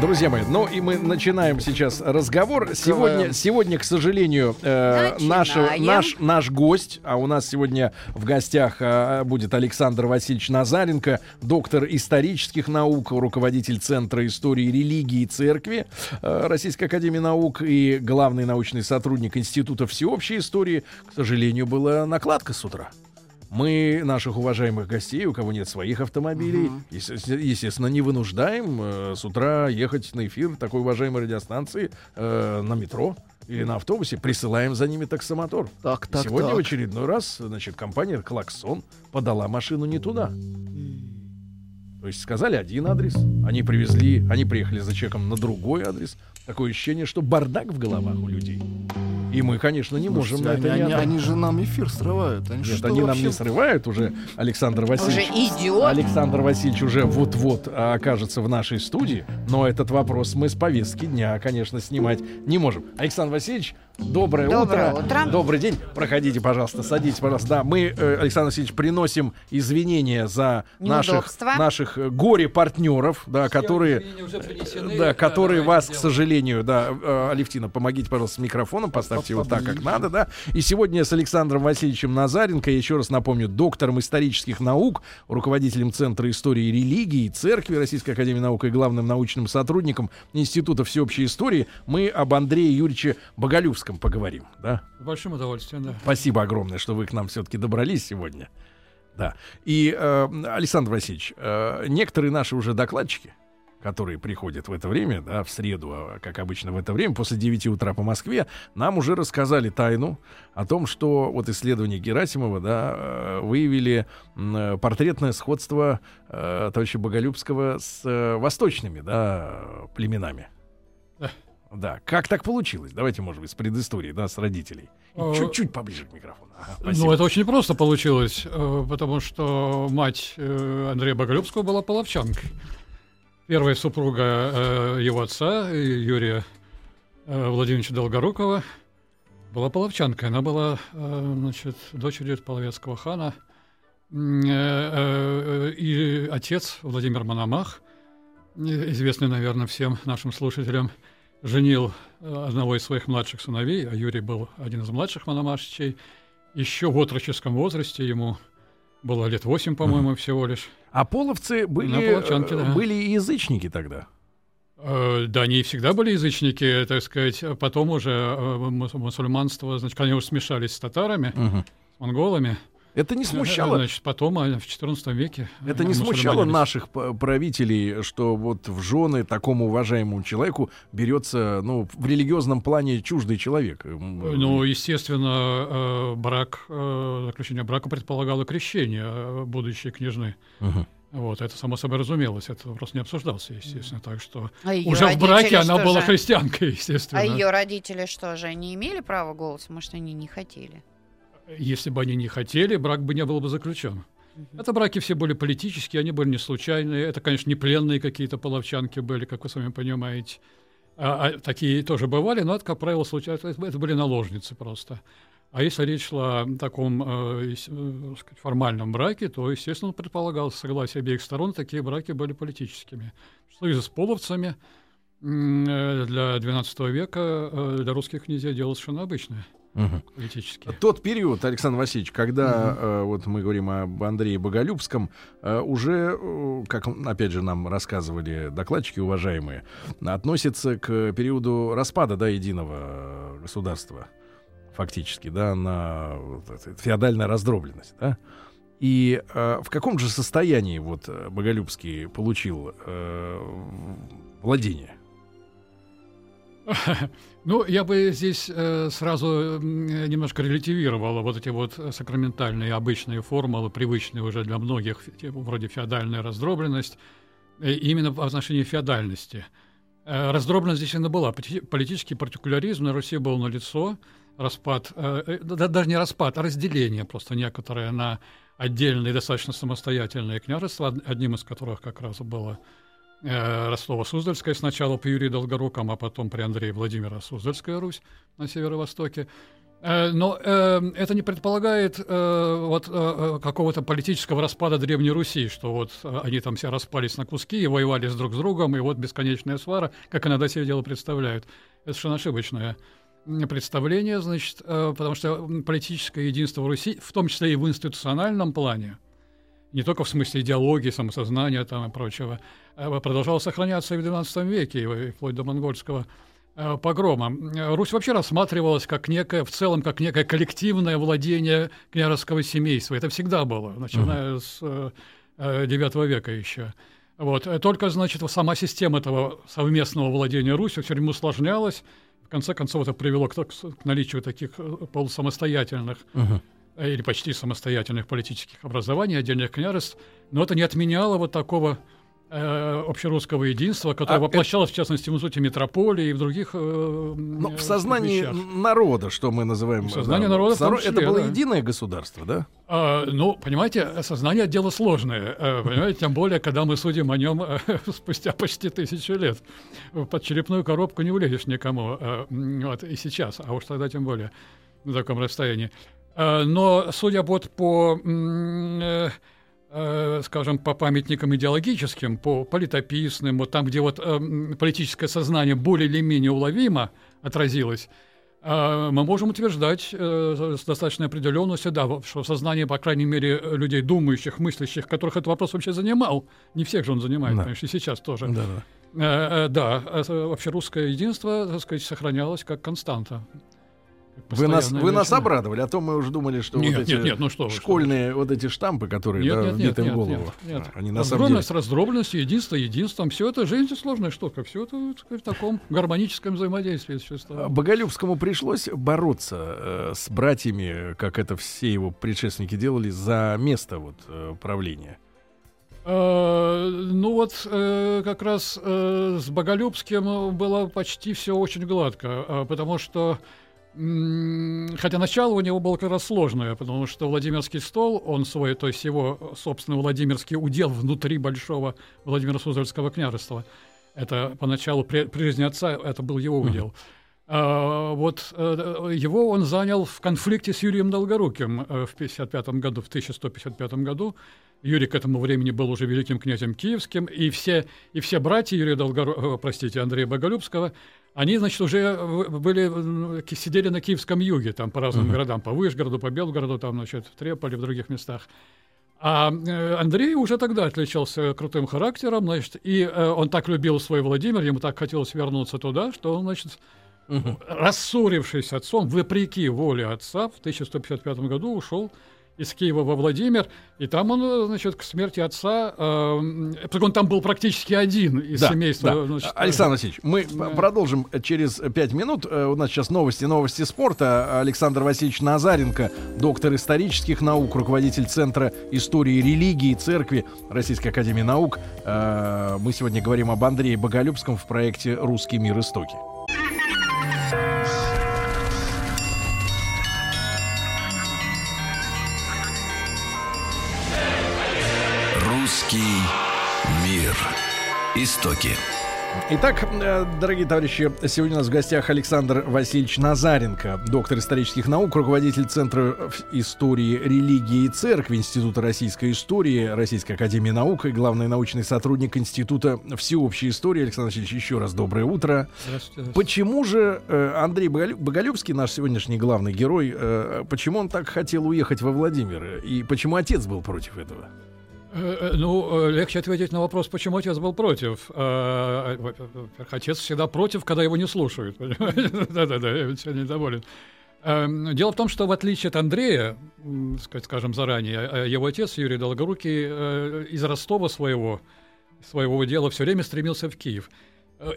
Друзья мои, ну и мы начинаем сейчас разговор. Сегодня, сегодня, к сожалению, э, наш, наш, наш гость, а у нас сегодня в гостях э, будет Александр Васильевич Назаренко, доктор исторических наук, руководитель Центра истории религии и церкви э, Российской Академии Наук и главный научный сотрудник Института всеобщей истории. К сожалению, была накладка с утра. Мы наших уважаемых гостей, у кого нет своих автомобилей, естественно, естественно, не вынуждаем э, с утра ехать на эфир такой уважаемой радиостанции э, на метро или на автобусе, присылаем за ними таксомотор. Так, И так, Сегодня так. в очередной раз, значит, компания Клаксон подала машину не туда. То есть сказали один адрес, они привезли, они приехали за чеком на другой адрес. Такое ощущение, что бардак в головах у людей. И мы, конечно, не можем на Слушайте, это они, не они, они же нам эфир срывают. Они, Нет, что они нам вообще- не срывают уже, Александр Уже Васильевич. идет. Александр Васильевич уже вот-вот а, окажется в нашей студии, но этот вопрос мы с повестки дня, конечно, снимать не можем. Александр Васильевич, доброе, Доброе утро. утро. Добрый день. Проходите, пожалуйста, садитесь, пожалуйста. Да, мы, э, Александр Васильевич, приносим извинения за наших, наших э, горе-партнеров, да, которые, да, которые вас, к сожалению, да, э, Алевтина, помогите, пожалуйста, с микрофоном, поставьте его так, как надо, да. И сегодня с Александром Васильевичем Назаренко, я еще раз напомню, доктором исторических наук, руководителем Центра истории и религии, Церкви Российской Академии Наук и главным научным сотрудником Института всеобщей истории, мы об Андрее Юрьевиче Боголюбском поговорим, да. С большим удовольствием, да. Спасибо огромное, что вы к нам все-таки добрались сегодня. Да. И, э, Александр Васильевич, э, некоторые наши уже докладчики, которые приходят в это время, да, в среду, а, как обычно в это время, после 9 утра по Москве, нам уже рассказали тайну о том, что вот исследования Герасимова, да, э, выявили э, портретное сходство э, товарища Боголюбского с э, восточными, да, племенами. Да. Как так получилось? Давайте, может быть, с предыстории, да, с родителей. Э, Чуть-чуть поближе к микрофону. Ага, Ну, это очень просто получилось, потому что мать Андрея Боголюбского была половчанкой. Первая супруга э, его отца, э, Юрия э, Владимировича Долгорукова, была половчанкой. Она была, э, значит, дочерью половецкого хана. Э, э, И отец Владимир Мономах, известный, наверное, всем нашим слушателям, женил одного из своих младших сыновей, а Юрий был один из младших мономашичей. Еще в отроческом возрасте ему было лет восемь, по-моему, всего лишь. А половцы были, э, да. были язычники тогда. Э, Да, они всегда были язычники, так сказать. Потом уже э, мус- мусульманство, значит, они уже смешались с татарами, с монголами. Это не смущало. Значит, потом а, в XIV веке. Это э, не смущало наших правителей, что вот в жены такому уважаемому человеку берется, ну, в религиозном плане чуждый человек. Ну, естественно, э, брак, э, заключение брака предполагало крещение э, будущей княжны. Мгм. Вот, это само собой разумелось, это вопрос не обсуждался, естественно. Так что А уже в браке она была же? христианкой, естественно. А ее родители что же, не имели права голоса? Может, они не хотели? Если бы они не хотели, брак бы не был бы заключен. Это браки все были политические, они были не случайные. Это, конечно, не пленные какие-то половчанки были, как вы сами понимаете. А, а такие тоже бывали, но это, как правило, случайно. Это, это были наложницы просто. А если речь шла о таком э, э, формальном браке, то, естественно, предполагалось согласие обеих сторон, такие браки были политическими. Союзы с половцами э, для XII века э, для русских князей дело совершенно обычное Политически. Тот период, Александр Васильевич, когда э, вот мы говорим об Андрее Боголюбском, э, уже, э, как опять же нам рассказывали докладчики уважаемые, относится к периоду распада да, единого э, государства, фактически, да, на вот феодальная раздробленность, да. И э, в каком же состоянии вот э, Боголюбский получил э, владение? Ну, я бы здесь э, сразу немножко релятивировал вот эти вот сакраментальные обычные формулы, привычные уже для многих, вроде феодальная раздробленность, э, именно в отношении феодальности. Э, раздробленность здесь она была. Полити- Политический партикуляризм на Руси был налицо, распад, да- даже не распад, а разделение просто некоторое на отдельные, достаточно самостоятельные княжества, од- одним из которых как раз было э, Ростово-Суздальская сначала при Юрии Долгоруком, а потом при Андрее Владимира Суздальская Русь на северо-востоке. Э, Но э, это не предполагает э, вот э, э, какого-то политического распада Древней Руси, что вот они там все распались на куски и воевали с друг с другом, и вот бесконечная свара, как иногда себе дело представляют. Это совершенно ошибочное представление, значит, потому что политическое единство Руси, в том числе и в институциональном плане, не только в смысле идеологии, самосознания там и прочего, э, продолжало сохраняться и в XII веке, и вплоть до монгольского э, погрома. Э, Русь вообще рассматривалась как некое, в целом, как некое коллективное владение княжеского семейства. Это всегда было, начиная с э, э, IX века еще. Вот. Только, значит, сама система этого совместного владения Русью все время усложнялась. В конце концов, это привело к, к наличию таких полусамостоятельных Мгм. Э, или почти самостоятельных политических образований, отдельных княжеств, но это не отменяло вот такого э, общерусского единства, которое А воплощалось, в частности, в институте метрополии и в других... э, Но Ну, в сознании вещах. народа, что мы называем... В сознании да, народа в соро- Это числе, было да. единое государство, да? А, ну, понимаете, сознание дело сложное, э, понимаете, тем более, когда мы судим о нем э, спустя почти тысячу лет. Под черепную коробку не влезешь никому, э, вот, и сейчас, а уж тогда тем более на таком расстоянии. Э, Но, судя вот по, э, э, скажем, по памятникам идеологическим, по политописным, вот там, где вот э, политическое сознание более или менее уловимо отразилось, мы можем утверждать э, с достаточной определенностью, да, что сознание, по крайней мере, людей думающих, мыслящих, которых этот вопрос вообще занимал, не всех же он занимает, Да. конечно, и сейчас тоже. Да, да. Да, вообще русское единство, так сказать, сохранялось как константа. Вы нас, вы нас обрадовали, а то мы уже думали, что Нет, вот эти нет, нет, ну что вы, школьные вот эти штампы, которые Нет, да, нет, вбиты нет, в голову, нет, нет. они на самом деле... Раздробленность, раздробленность, единство, единством, все это жизнь сложная штука, все это сказать, в таком гармоническом взаимодействии А существует. Боголюбскому пришлось бороться э, с братьями, как это все его предшественники делали, за место вот, э, правления. Э, Ну вот э, как раз э, с Боголюбским было почти все очень гладко, э, потому что хотя начало у него было как раз сложное, потому что Владимирский стол, он свой, то есть его собственный Владимирский удел внутри большого Владимира Суздальского княжества, это поначалу при, при жизни отца это был его удел. А, вот э, его он занял в конфликте с Юрием Долгоруким э, в 55 году, в 1155 году. Юрий к этому времени был уже великим князем киевским, и все, и все братья Юрия Долгору... э, простите, Андрея Боголюбского, они, значит, уже в- были, м, ки- сидели на киевском юге, там по разным городам, по Вышгороду, по Белгороду, там, значит, в Треполе, в других местах. А э, Андрей уже тогда отличался крутым характером, значит, и э, он так любил свой Владимир, ему так хотелось вернуться туда, что он, значит, рассорившись с отцом, вопреки воле отца, в 1155 году ушел из Киева во Владимир, и там он, э, значит, к смерти отца, э, он там был практически один из Да, семейства. да. значит, Александр Васильевич, мы Да. п- продолжим через пять минут. Э, У нас сейчас новости, новости спорта. Александр Васильевич Назаренко, доктор исторических наук, руководитель Центра истории и религии Церкви Российской Академии Наук. Э, Мы сегодня говорим об Андрее Боголюбском в проекте «Русский мир. Истоки». Истоки. Итак, э, дорогие товарищи, сегодня у нас в гостях Александр Васильевич Назаренко, доктор исторических наук, руководитель Центра истории религии и церкви Института российской истории, Российской академии наук и главный научный сотрудник Института всеобщей истории. Александр Васильевич, еще раз доброе утро. Здравствуйте, здравствуйте. Почему же э, Андрей Боголю- Боголюбский, наш сегодняшний главный герой, э, почему он так хотел уехать во Владимир? И почему отец был против этого? Э, э, Ну, э, легче ответить на вопрос, почему отец был против. Э, Во-первых, отец всегда против, когда его не слушают. Да-да-да, я ведь недоволен. Эм, Дело в том, что в отличие от Андрея, скажем заранее, э, его отец Юрий Долгорукий из Ростова своего, своего дела все время стремился в Киев.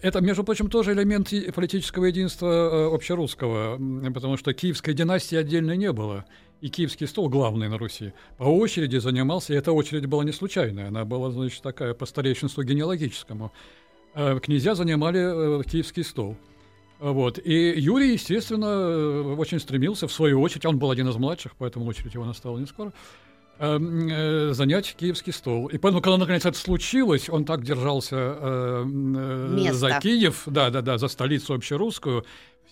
Это, между прочим, тоже элемент политического единства общерусского, потому что киевской династии отдельно не было. И киевский стол, главный на Руси, по очереди занимался, и эта очередь была не случайная, она была, значит, такая по старейшинству генеалогическому. Э, Князья занимали э, киевский стол. Вот. И Юрий, естественно, э, очень стремился, в свою очередь, он был один из младших, поэтому очередь его настала не скоро, э, э, занять киевский стол. И поэтому, когда наконец это случилось, он так держался э, э, за. Киев, да, да, да, за столицу общерусскую.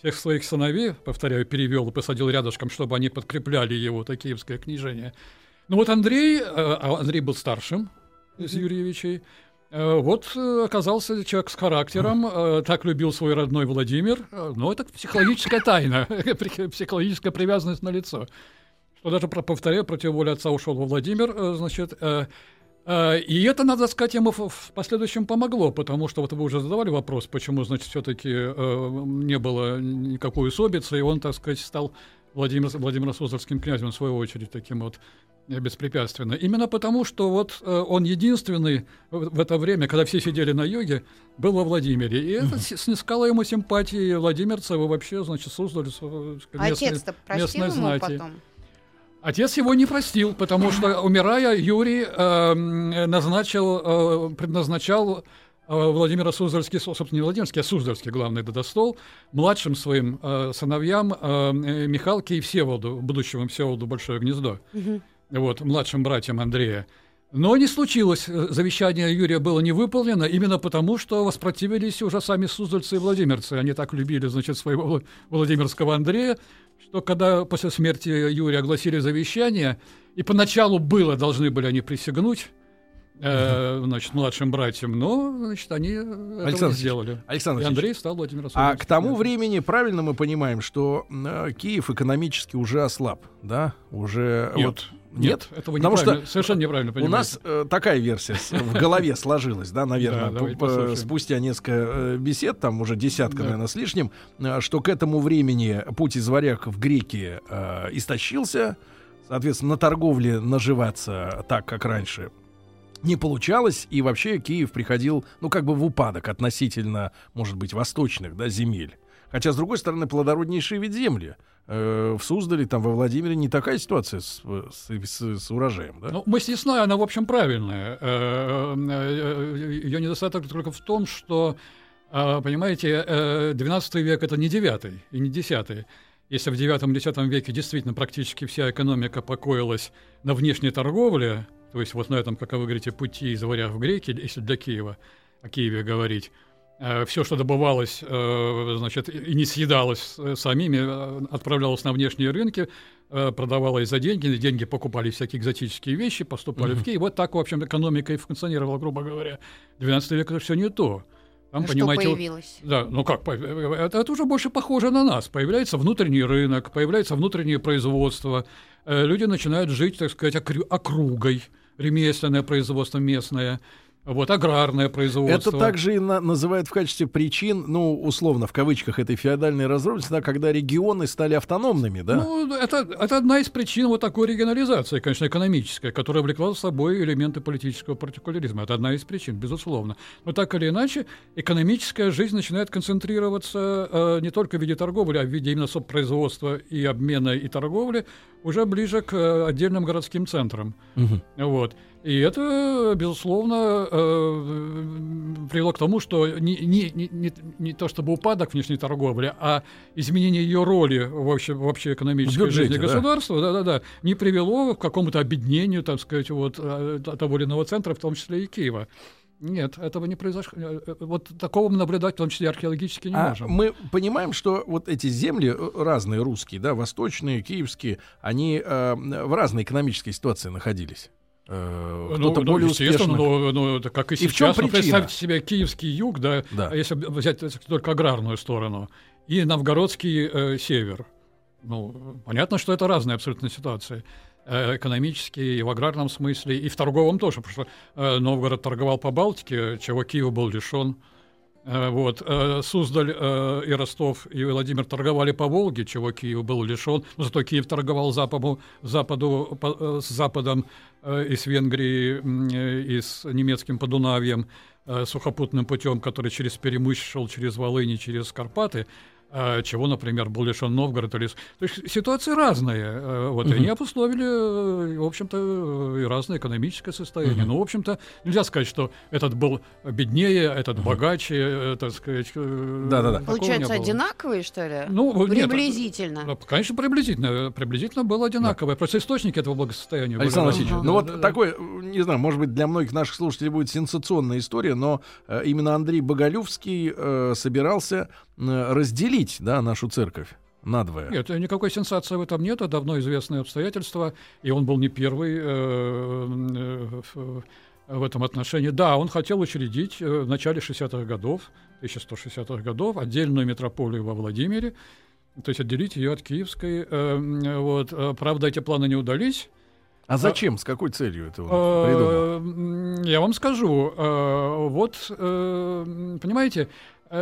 Всех своих сыновей, повторяю, перевел и посадил рядышком, чтобы они подкрепляли его, это киевское княжение. Ну вот Андрей, э, а Андрей был старшим из Юрьевичей, э, вот э, оказался человек с характером, так любил свой родной Владимир. Но это психологическая тайна, психологическая привязанность на лицо. Что даже, повторяю, против воли отца ушел во Владимир, значит. Э, э, И это, надо сказать, ему в- последующем помогло, потому что вот вы уже задавали вопрос, почему, значит, все-таки не было никакой усобицы, и он, так сказать, стал Владимир, Владимиром Суздальским князем, в свою очередь, таким вот э, беспрепятственно. Именно потому, что вот э, он единственный в это время, когда все сидели на юге, был во Владимире. И это снискало ему симпатии владимирцев и вообще, значит, Суздаль. э, А местной- Отец-то простил местной ему знати. потом? Отец его не простил, потому что, умирая, Юрий эм, назначил, э, предназначал э, Владимира Суздальский, со- собственно, не Владимирский, а Суздальский, главный додостол, младшим своим э, сыновьям э, э, Михалке и Всеволоду, будущему Всеволоду Большое Гнездо, вот, младшим братьям Андрея. Но не случилось. Э, Завещание Юрия было не выполнено именно потому, что воспротивились уже сами суздальцы и владимирцы. Они так любили, значит, своего Вла- Владимирского Андрея, что когда после смерти Юрия огласили завещание, и поначалу было, должны были они присягнуть, э, значит, младшим братьям, но, значит, они этого не сделали. Александр И Андрей стал Владимиром А к тому времени правильно мы понимаем, что э, Киев экономически уже ослаб, да? Уже Нет, вот Нет, этого Потому что совершенно неправильно У понимаете. нас э, такая версия в голове сложилась, да, наверное, Да, спустя несколько э, бесед, там уже десятка, Да. наверное, с лишним, э, что к этому времени путь из варяг в греки э, истощился, соответственно, на торговле наживаться так, как раньше, не получалось, и вообще Киев приходил, ну, как бы в упадок относительно, может быть, восточных, да, земель. Хотя, с другой стороны, плодороднейшие ведь земли. Э, в Суздале, там, во Владимире не такая ситуация с, с- с- с урожаем, да? Ну, мысль ясная, она, в общем, правильная. Ее недостаток только в том, что, э, понимаете, э, 12 век — это не 9 и не 10 Если в 9-10 веке действительно практически вся экономика покоилась на внешней торговле, то есть вот на этом, как вы говорите, пути из варяг в греки, если для Киева, о Киеве говорить, все, что добывалось, э, значит, и не съедалось э, самими, э, отправлялось на внешние рынки, э, продавалось за деньги, на деньги покупали всякие экзотические вещи, поступали в Киев. Вот так, в общем, экономика и функционировала, грубо говоря. 12 век это все не то. Там, А что понимаете, появилось? да, ну как, это, это уже больше похоже на нас. Появляется внутренний рынок, появляется внутреннее производство. Э, Люди начинают жить, так сказать, округой, ремесленное производство местное, вот аграрное производство. Это также и на- называют в качестве причин, ну, условно, в кавычках, этой феодальной разрушенности, да, когда регионы стали автономными, да? Ну, это, это одна из причин вот такой регионализации, конечно, экономической, которая влекла за собой элементы политического партикуляризма. Это одна из причин, безусловно. Но так или иначе, экономическая жизнь начинает концентрироваться э, не только в виде торговли, а в виде именно производства и обмена и торговли уже ближе к э, отдельным городским центрам. Мгм. Вот. И это, безусловно, э, привело к тому, что не, не, не, не, то чтобы упадок внешней торговли, а изменение ее роли в, обще, в общей экономической В бюджете, жизни да. государства да, да, да, не привело к какому-то объединению, так сказать, вот, э, того или иного центра, в том числе и Киева. Нет, этого не произошло. Э, э, Вот такого мы наблюдать, в том числе археологически, не А можем. мы понимаем, что вот эти земли разные, русские, да, восточные, киевские, они э, в разной экономической ситуации находились. Э, Ну, Кто-то ну, более успешно. но, но это как и, И в чем сейчас. Ну, причина? представьте себе киевский юг, да, Да. а если взять только аграрную сторону, и новгородский э, север. Ну, понятно, что это разные абсолютно ситуации. Э, Экономически и в аграрном смысле, и в торговом тоже, потому что э, Новгород торговал по Балтике, чего Киев был лишен. Э, Вот. э, Суздаль э, и Ростов и Владимир торговали по Волге, чего Киев был лишен. Зато Киев торговал западу, западу, с Западом и с Венгрией, и с немецким Подунавьем, сухопутным путем, который через Перемыщ шел, через Волынь через Карпаты. А, чего, например, был лишен Новгород. Или... То есть ситуации разные. э, Вот, и они обусловили, э, в общем-то, э, и разное экономическое состояние. Но, в общем-то, нельзя сказать, что этот был беднее, этот богаче, э, так сказать. э, Да-да-да. такого не Получается, одинаковые, что ли? Ну, вот нет, Приблизительно. ну, Конечно, приблизительно. Приблизительно было одинаковое. Просто источники этого благосостояния были Александр. Васильевич, ну вот такой, э, не знаю, может быть, для многих наших слушателей будет сенсационная история, но э, именно Андрей Боголюбский э, собирался э, разделить, да, нашу церковь надвое. Нет, никакой сенсации в этом нет, это давно известное обстоятельство, и он был не первый э, э, в, этом отношении. Да, он хотел учредить э, в начале 60-х годов, 1160-х годов, отдельную метрополию во Владимире, то есть отделить ее от Киевской. э, вот. Э, Правда, эти планы не удались. А зачем, с какой целью это он придумал? Э, Я вам скажу, э, вот, э, понимаете, э,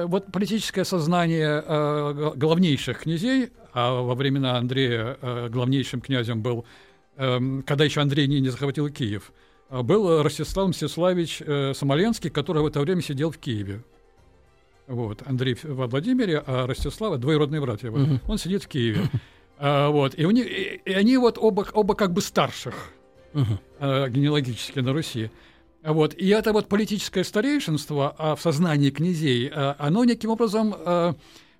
вот политическое сознание э, главнейших князей, а во времена Андрея э, главнейшим князем был, эм, когда еще Андрей не не захватил Киев, э, был Ростислав Мстиславич э, Смоленский, который в это время сидел в Киеве. Вот, Андрей во Владимире, а Ростислава, двоюродные братья его, Мгм. он сидит в Киеве. А, вот, и, у них, и, и они вот оба, оба как бы старших Мгм. э, генеалогически на Руси. Вот. И это вот политическое старейшинство а, в сознании князей, э, оно неким образом э,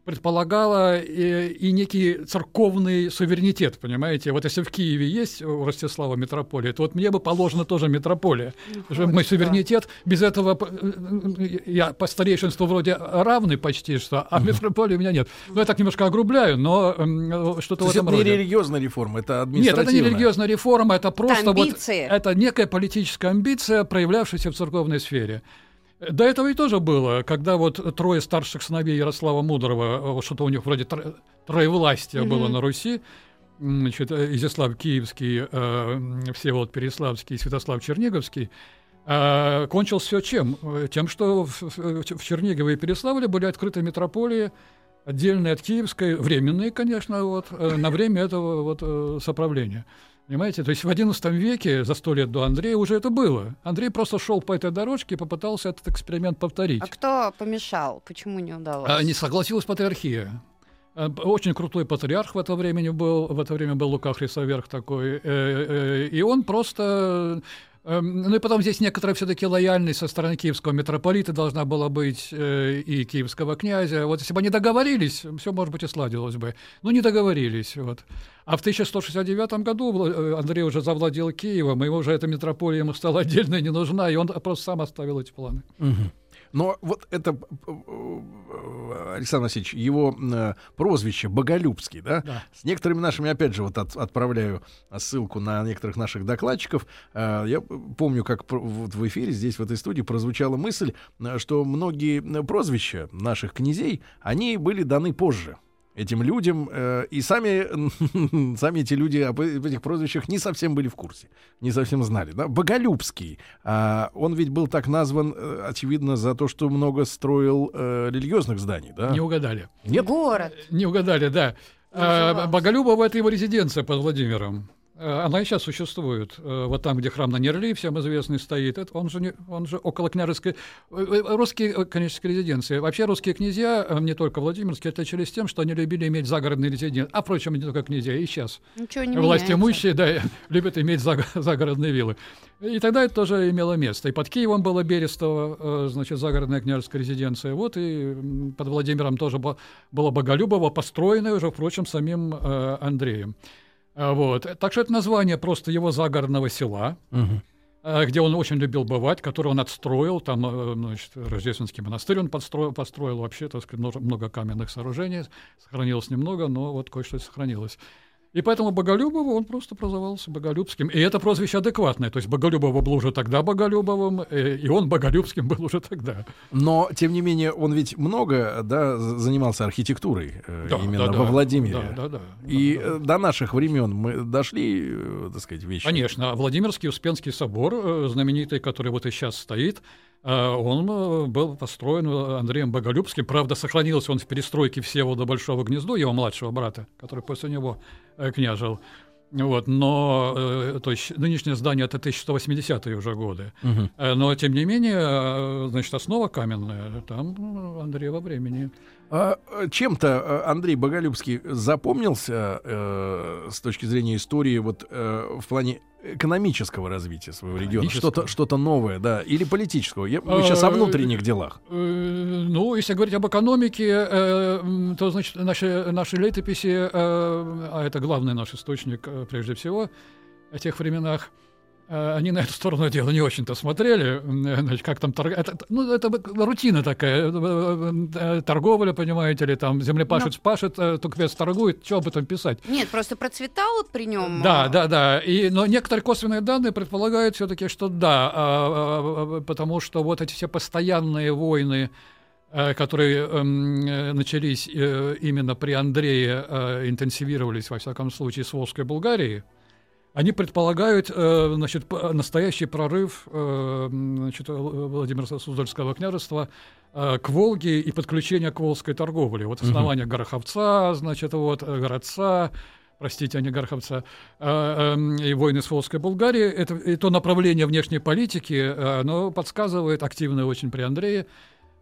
предполагало и, и некий церковный суверенитет, понимаете? Вот если в Киеве есть у Ростислава метрополия, то вот мне бы положено тоже метрополия. Что мой суверенитет, без этого э, я по старейшинству вроде равный почти что, а метрополии у меня нет. Ну, я так немножко огрубляю, но что-то То в этом это не роде. религиозная реформа, это Нет, административная. это не религиозная реформа, это просто вот амбиции. это некая политическая амбиция, проявлявшаяся в церковной сфере. До этого и тоже было, когда вот трое старших сыновей Ярослава Мудрого, э, что-то у них вроде тро- троевластия было на Руси, значит, э, Изяслав Киевский, э, Всеволод Переславский и Святослав Черниговский, э, кончилось все чем? Э, Тем, что в, в- в Чернигове и Переславле были открыты метрополии, отдельные от Киевской, временные, конечно, вот, э, на время этого вот э, соправления. Понимаете? То есть в XI веке, за сто лет до Андрея, уже это было. Андрей просто шел по этой дорожке и попытался этот эксперимент повторить. А кто помешал? Почему не удалось? А не согласилась патриархия. А, Очень крутой патриарх в это время был, в это время был Лука Хрисоверх такой, э, э, и он просто, э, ну и потом здесь некоторая все-таки лояльность со стороны киевского митрополита должна была быть э, и киевского князя. Вот если бы они договорились, все может быть и сладилось бы. Но не договорились. Вот. А в 1169 году э, Андрей уже завладел Киевом, и уже эта митрополия ему стала отдельно не нужна, и он просто сам оставил эти планы. Мгм. Но вот это, э, Александр Васильевич, его э, прозвище Боголюбский, да? Да. С некоторыми нашими, опять же, вот от- отправляю ссылку на некоторых наших докладчиков. Э, Я помню, как вот в эфире здесь, в этой студии, прозвучала мысль, что многие прозвища наших князей, они были даны позже этим людям, э, и сами, сами эти люди об э- этих прозвищах не совсем были в курсе, не совсем знали. Да? Боголюбский, а, он ведь был так назван, э, очевидно, за то, что много строил э, религиозных зданий, да? Не угадали. Нет? Город. Не угадали, да. А, Назывался. Боголюбово это его резиденция под Владимиром. А, Она и сейчас существует. Э, Вот там, где храм на Нерли, всем известный, стоит. Это он, же не- он же около княжеской... э, э, Русские э, княжеские резиденции. Вообще русские князья, э, не только Владимирские, отличались тем, что они любили иметь загородные резиденции. А, впрочем, не только князья, и сейчас. Ничего не Власть меняется. имущие, да, любят иметь заг- загородные виллы. И тогда это тоже имело место. И под Киевом было Берестово, э, значит, загородная княжеская резиденция. Вот и под Владимиром тоже было Боголюбово, построенное уже, впрочем, самим э, Андреем. А, Вот. Так что это название просто его загородного села, э, где он очень любил бывать, который он отстроил. Там, э, значит, Рождественский монастырь он подстроил, построил вообще, так сказать, много каменных сооружений. Сохранилось немного, но вот кое-что сохранилось. И поэтому Боголюбову он просто прозывался Боголюбским. И это прозвище адекватное. То есть Боголюбово был уже тогда Боголюбовым, э, и он Боголюбским был уже тогда. Но, тем не менее, он ведь много да, занимался архитектурой э, Да, именно да, во да. Владимире. Да, да, да. И Да, да. э, до наших времен мы дошли, так сказать, вещи. Конечно, Владимирский Успенский собор, знаменитый, который вот и сейчас стоит, он э, был построен э, Андреем Боголюбским. Правда, сохранился он в перестройке Всеволода Большого Гнездо, его младшего брата, который после него э, княжил. Вот, но, то есть, нынешнее здание это 1180-е уже годы. Э, Но, тем не менее, значит, основа каменная, там Андреева времени. А, э, чем-то э, Андрей Боголюбский запомнился э, с точки зрения истории вот э, в плане экономического развития своего региона? Что-то что новое, да? Или политического? Я- мы сейчас Э, о внутренних делах. Э, Ну, если говорить об экономике, э, то, значит, наши, наши летописи, э, а это главный наш источник, прежде всего, о тех временах, э, они на эту сторону дела не очень-то смотрели, э, значит, как там торг... это, ну, это рутина такая, э, э, торговля, понимаете ли, там землепашец пашет, э, туквец торгует, что об этом писать? Нет, просто процветал при нем. Да, да, да. И, но некоторые косвенные данные предполагают все-таки, что да, а, а, а, потому что вот эти все постоянные войны, э, которые эм, э, начались э, именно при Андрее, э, интенсивировались, во всяком случае, с Волжской Булгарией, они предполагают э, значит, настоящий прорыв э, значит, Л- Владимира Суздальского княжества э, к Волге и подключение к волжской торговле. Вот основание Гороховца, значит, вот, э, городца, простите, а не Гороховца, э, эм, и войны с Волжской Булгарией. Это и то направление внешней политики, э, оно подсказывает активно очень при Андрее,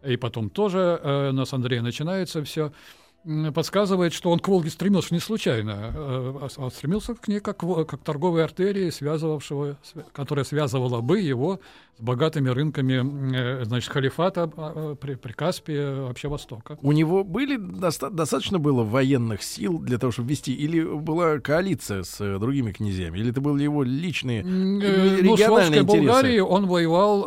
и потом тоже э, у нас Андрей начинается все подсказывает, что он к Волге стремился не случайно, э, а- а стремился к ней как, как торговой артерии, связывавшего, свя- которая связывала бы его с богатыми рынками э, значит, халифата э, при, при Каспии, вообще Востока. У него были доста- достаточно было военных сил для того, чтобы вести, или была коалиция с э, другими князьями, или это были его личные э, Ну, с региональные Волжской интересы? Болгарией он воевал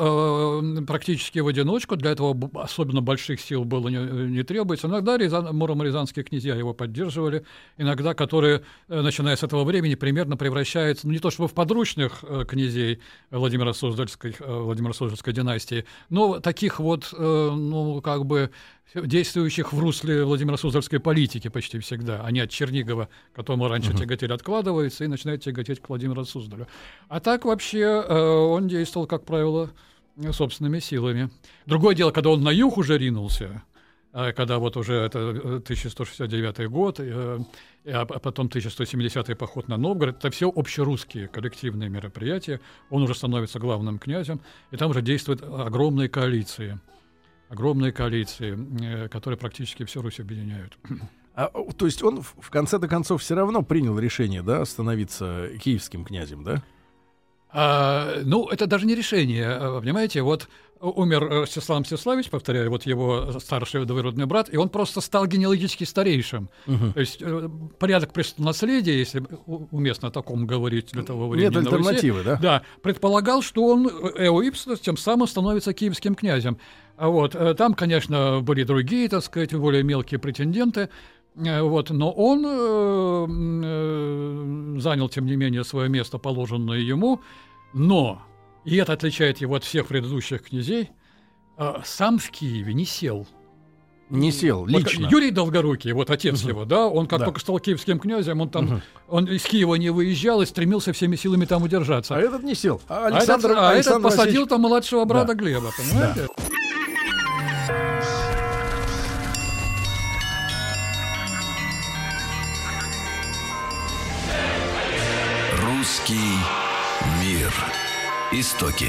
э, практически в одиночку, для этого особенно больших сил было не, не требуется. Иногда Рязан, муромо-рязанские князья его поддерживали, иногда которые, э, начиная с этого времени, примерно превращаются, ну, не то чтобы в подручных э, князей Владимира Суздальской, э, Владимира Суздальской династии, но таких вот, ну, как бы действующих в русле Владимира Суздальской политики почти всегда. Они от Чернигова, которому раньше тяготели, откладываются и начинают тяготеть к Владимиру Суздалю. А так вообще он действовал, как правило, собственными силами. Другое дело, когда он на юг уже ринулся, когда вот уже это э, 1169 год, э, а п- потом 1170 поход на Новгород, это все общерусские коллективные мероприятия. Он уже становится главным князем, и там уже действуют огромные коалиции. Огромные коалиции, э, которые практически всю Русь объединяют. А, то есть он в, в конце-то концов все равно принял решение, да, становиться киевским князем, да? А, ну, это даже не решение, а, понимаете, вот умер э, Ростислав Мстиславич, повторяю, вот его старший двоюродный брат, и он просто стал генеалогически старейшим. Мгм. То есть э, порядок престолонаследия, если у- уместно о таком говорить для того времени Нет на Руси, альтернативы, да? да, предполагал, что он, э, Эо Ипсос, тем самым становится киевским князем. А вот, э, там, конечно, были другие, так сказать, более мелкие претенденты, э, вот, но он э, занял, тем не менее, свое место, положенное ему, но, и это отличает его от всех предыдущих князей, э, сам в Киеве не сел. Не сел Вот лично. Юрий Долгорукий, вот отец Мгм. его, да, он как Да. только стал киевским князем, он там, Мгм. он из Киева не выезжал и стремился всеми силами там удержаться. А этот не сел. А А этот- Александр, а этот Александр посадил Васильевич- там младшего брата Да. Глеба, понимаете? Русский Истоки.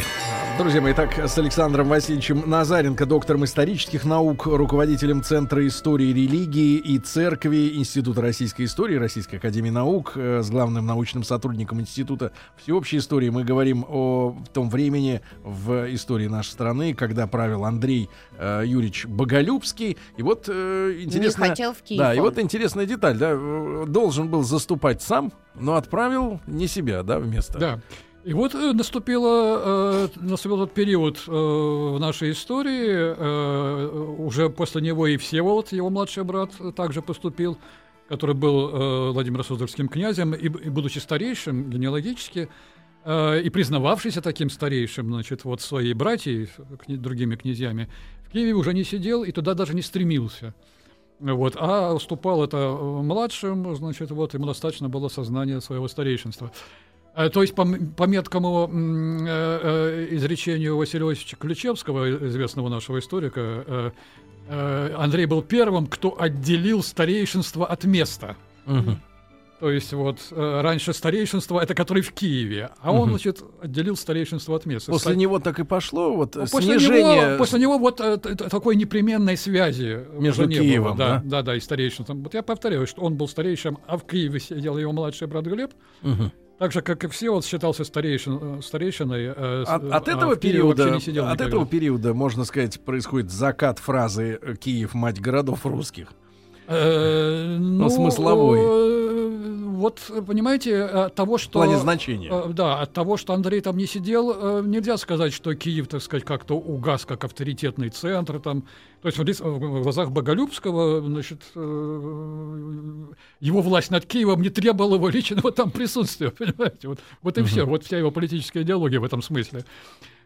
Друзья мои, так с Александром Васильевичем Назаренко, доктором исторических наук, руководителем Центра истории религии и церкви Института российской истории, Российской академии наук, э, с главным научным сотрудником Института всеобщей истории. Мы говорим о том времени в истории нашей страны, когда правил Андрей э, Юрьевич Боголюбский. И вот э, интересно... Не хотел в Киев. Да, и вот интересная деталь, да, э, должен был заступать сам, но отправил не себя, да, вместо. Да. И вот э, наступило, э, наступил тот период э, в нашей истории, э, уже после него и Всеволод, его младший брат, также поступил, который был э, Владимиром Суздальским князем, и, и будучи старейшим генеалогически, э, и признававшийся таким старейшим, значит, вот своей братьей, кня- другими князьями, в Киеве уже не сидел и туда даже не стремился. Вот, а уступал это э, младшим, значит, вот ему достаточно было сознания своего старейшинства. Э, То есть по, по меткому э, э, изречению Василия Иосифовича Ключевского, известного нашего историка, э, э, Андрей был первым, кто отделил старейшинство от места. Мгм. То есть вот э, раньше старейшинство это который в Киеве, а он, значит, отделил старейшинство от места. После Ста- него так и пошло вот Ну, после снижение. него, после него вот э, такой непременной связи Между не Киевом, было. Да, да? да, да, и старейшинством. Вот я повторяю, что он был старейшим, а в Киеве сидел его младший брат Глеб. Мгм. Так же, как и все, он считался старейшин, э, старейшиной. э, От, от а этого вообще периода, сидел от никогда. этого периода, можно сказать, происходит закат фразы э, «Киев – мать городов русских». Э, ну, смысловой. Э, Вот, понимаете, от того, В что... плане значения. э, Да, от того, что Андрей там не сидел, э, нельзя сказать, что Киев, так сказать, как-то угас как авторитетный центр. Там. То есть в в глазах Боголюбского, значит, э, его власть над Киевом не требовала его личного там присутствия, понимаете? Вот, вот и все, вот вся его политическая идеология в этом смысле.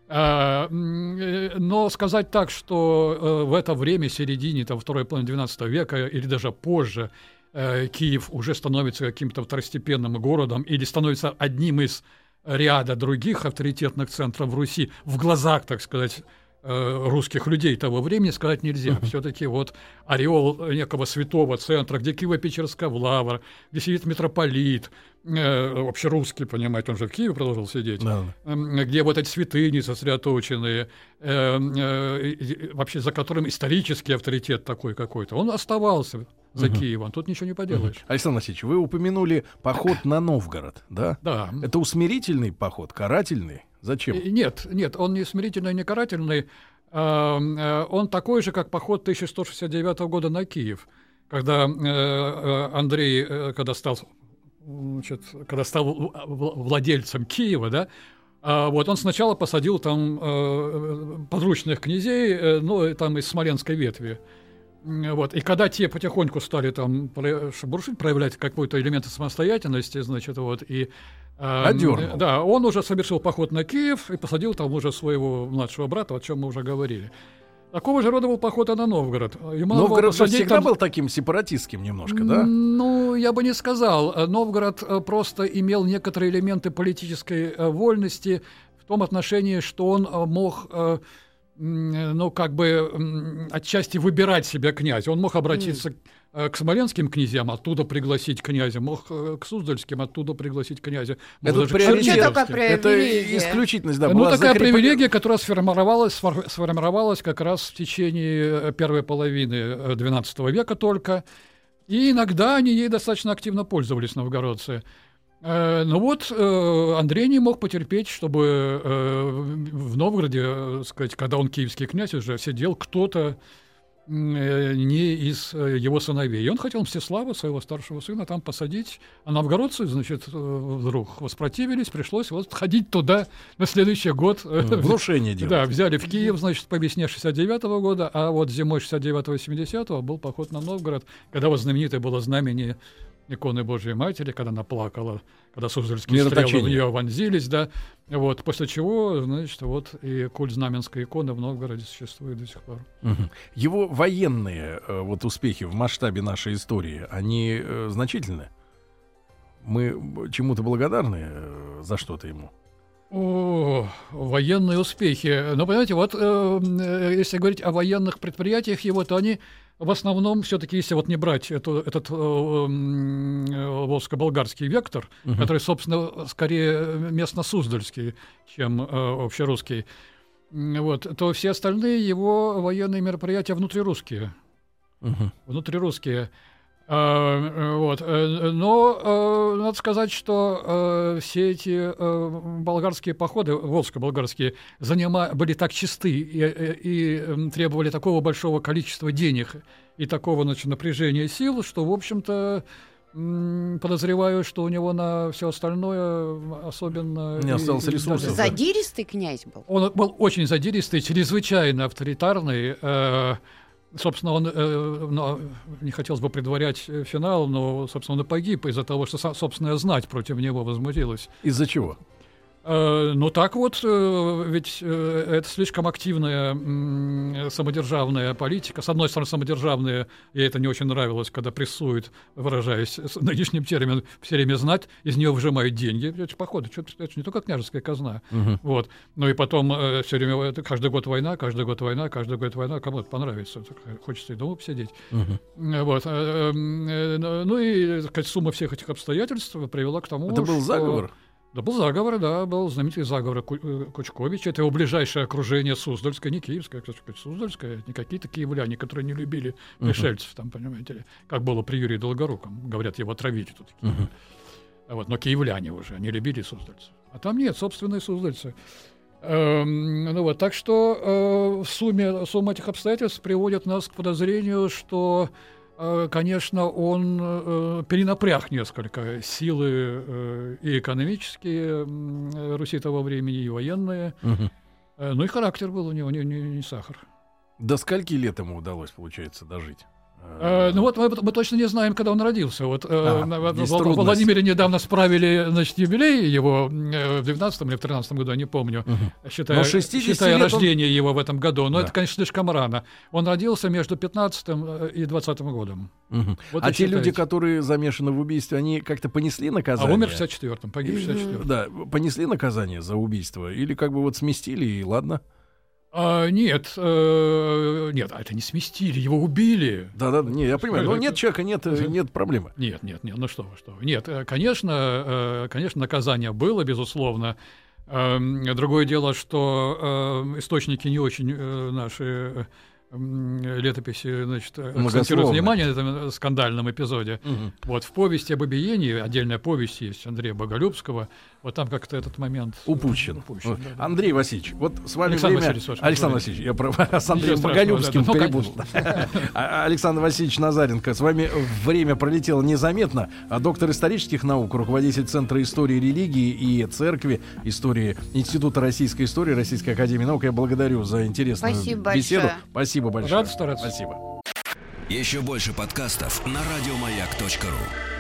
А, э, Но сказать так, что э, в это время, середине там, второй половины 12 века или даже позже, э, Киев уже становится каким-то второстепенным городом или становится одним из ряда других авторитетных центров Руси в глазах, так сказать, э, русских людей того времени сказать нельзя. Все-таки вот ореол некого святого центра, где Киево-Печерская лавра, где сидит митрополит, э, вообще русский, понимаете, он же в Киеве продолжил сидеть Да. м, где вот эти святыни сосредоточенные, э, э, вообще за которым исторический авторитет такой какой-то, он оставался за Киевом. Тут ничего не поделаешь. Александр Васильевич, вы упомянули поход на Новгород, да? Да. Это усмирительный поход, карательный? Зачем? Нет, нет, он не смирительный, не карательный. А, э, Он такой же, как поход 1169 года на Киев, когда э, э, Андрей, когда стал, значит, когда стал владельцем Киева, да, а, вот он сначала посадил там подручных князей, ну, там из Смоленской ветви. Вот. И когда те потихоньку стали там шебуршить, проявлять какой-то элемент самостоятельности, значит, вот, и э, Одернул. да, он уже совершил поход на Киев и посадил там уже своего младшего брата, о чем мы уже говорили. Такого же рода был поход на Новгород. Ему Новгород всегда там- был таким сепаратистским немножко, да? ну, я бы не сказал. Новгород э, просто имел некоторые элементы политической э, вольности в том отношении, что он э, мог, ну, как бы отчасти выбирать себя князь. Он мог обратиться э, к смоленским князьям, оттуда пригласить князя, мог э, к суздальским, оттуда пригласить князя. мог Это даже к приоритет. Черниговским. Это исключительность, да, ну, была такая закреплена- привилегия, которая сформировалась, сфор- сформировалась как раз в течение э, первой половины э, XII века только. И иногда они ей достаточно активно пользовались, новгородцы. Э, Ну вот, э, Андрей не мог потерпеть, чтобы э, в Новгороде, сказать, когда он киевский князь уже, сидел кто-то не из его сыновей. И он хотел Мстислава, своего старшего сына, там посадить. А новгородцы, значит, вдруг воспротивились, пришлось вот ходить туда на следующий год. Внушение делать. Да, взяли в Киев, значит, по весне 69 года, а вот зимой 69-70 был поход на Новгород, когда вот знаменитое было знамение иконы Божьей Матери, когда она плакала, когда суздальские стрелы в нее вонзились, да, вот, после чего, значит, вот и культ знаменской иконы в Новгороде существует до сих пор. Мгм. Его военные э, вот успехи в масштабе нашей истории, они э, значительны. Мы чему-то благодарны э, за что-то ему. О, военные успехи. Ну, понимаете, вот э, э, если говорить о военных предприятиях его, то они в основном все-таки, если вот не брать эту, этот э, э, волжско-болгарский вектор, Мгм. который, собственно, скорее местно-суздальский, чем э, общерусский, вот, то все остальные его военные мероприятия внутрирусские Мгм. внутрирусские. А, э, Вот. э, Но э, надо сказать, что э, все эти э, болгарские походы, волжско-болгарские, занима... были так чисты и, и- требовали такого большого количества денег и такого значит, напряжения сил, что, в общем-то, подозреваю, что у него на все остальное особенно... Не осталось ресурсов. Задиристый князь был. он был очень задиристый, чрезвычайно авторитарный. э, Собственно, он, ну, не хотелось бы предварять э, финал, но, собственно, он и погиб из-за того, что, со- собственная знать против него возмутилась. Из-за чего? Э, Ну так вот, э, ведь э, это слишком активная самодержавная политика. С одной стороны, самодержавная, ей это не очень нравилось, когда прессуют, выражаясь нынешним термином, все время знать, из нее выжимают деньги. Это же, походу, это же не только княжеская казна. Вот. Ну и потом все время, это каждый год война, каждый год война, каждый год война, кому это понравится. Хочется и дома посидеть. Э, Вот. э, Ну и, так сказать, сумма всех этих обстоятельств привела к тому, Это был что- заговор? Да, был заговор, да, был знаменитый заговор э, Кучковича. Это его ближайшее окружение Суздальское, не Киевское, сказать, Суздальское, не какие-то киевляне, которые не любили пришельцев, там, понимаете ли, как было при Юрии Долгоруком. Говорят, его отравили тут. А Вот, но киевляне уже, они любили суздальцев. А там нет, собственные суздальцы. Эм, ну вот, так что э, в сумме, сумма этих обстоятельств приводит нас к подозрению, что, конечно, он э, перенапряг несколько силы э, и экономические Руси того времени, и военные. Э, ну и характер был у него не, не- не сахар. До скольки лет ему удалось, получается, дожить? Э, ну вот мы, мы точно не знаем, когда он родился. Вот э, А, в, в-. Владимире недавно справили значит, юбилей его э, в 12 или в 13 году, я не помню, считая, 60 считая он- рождение его в этом году. Но Да. это, конечно, слишком рано. Он родился между 15 и 20 годом. Мгм. Вот а те люди, считайте. которые замешаны в убийстве, они как-то понесли А наказание? умер в 64-м, погиб в И, 64-м. Да, понесли наказание за убийство? Или как бы вот сместили, и ладно? А, нет, э, нет, а это не сместили, его убили. Да-да, не, я понимаю. Но нет человека, нет, э, нет проблемы. Нет, нет, нет, ну что вы, что вы. Нет, э, конечно, э, конечно, наказание было, безусловно. Эм, Другое дело, что источники не очень наши летописи, значит, акцентируют внимание на этом скандальном эпизоде. Вот в повести об обиении, отдельная повесть есть Андрея Боголюбского, вот там как-то этот момент Упущен. упущен, Вот. да, да. Андрей Васильевич, вот с вами Александр время... Васильевич, Александр. Васильевич, я про... с Андреем Боголюбским да, да, ну, перепутал. А- Александр Васильевич Назаренко, с вами время пролетело незаметно. А доктор исторических наук, руководитель Центра истории религии и церкви, истории Института российской истории, Российской академии наук, я благодарю за интересную Спасибо беседу. большое. Спасибо большое. Рад стараться. Спасибо. Еще больше подкастов на радиомаяк.ру.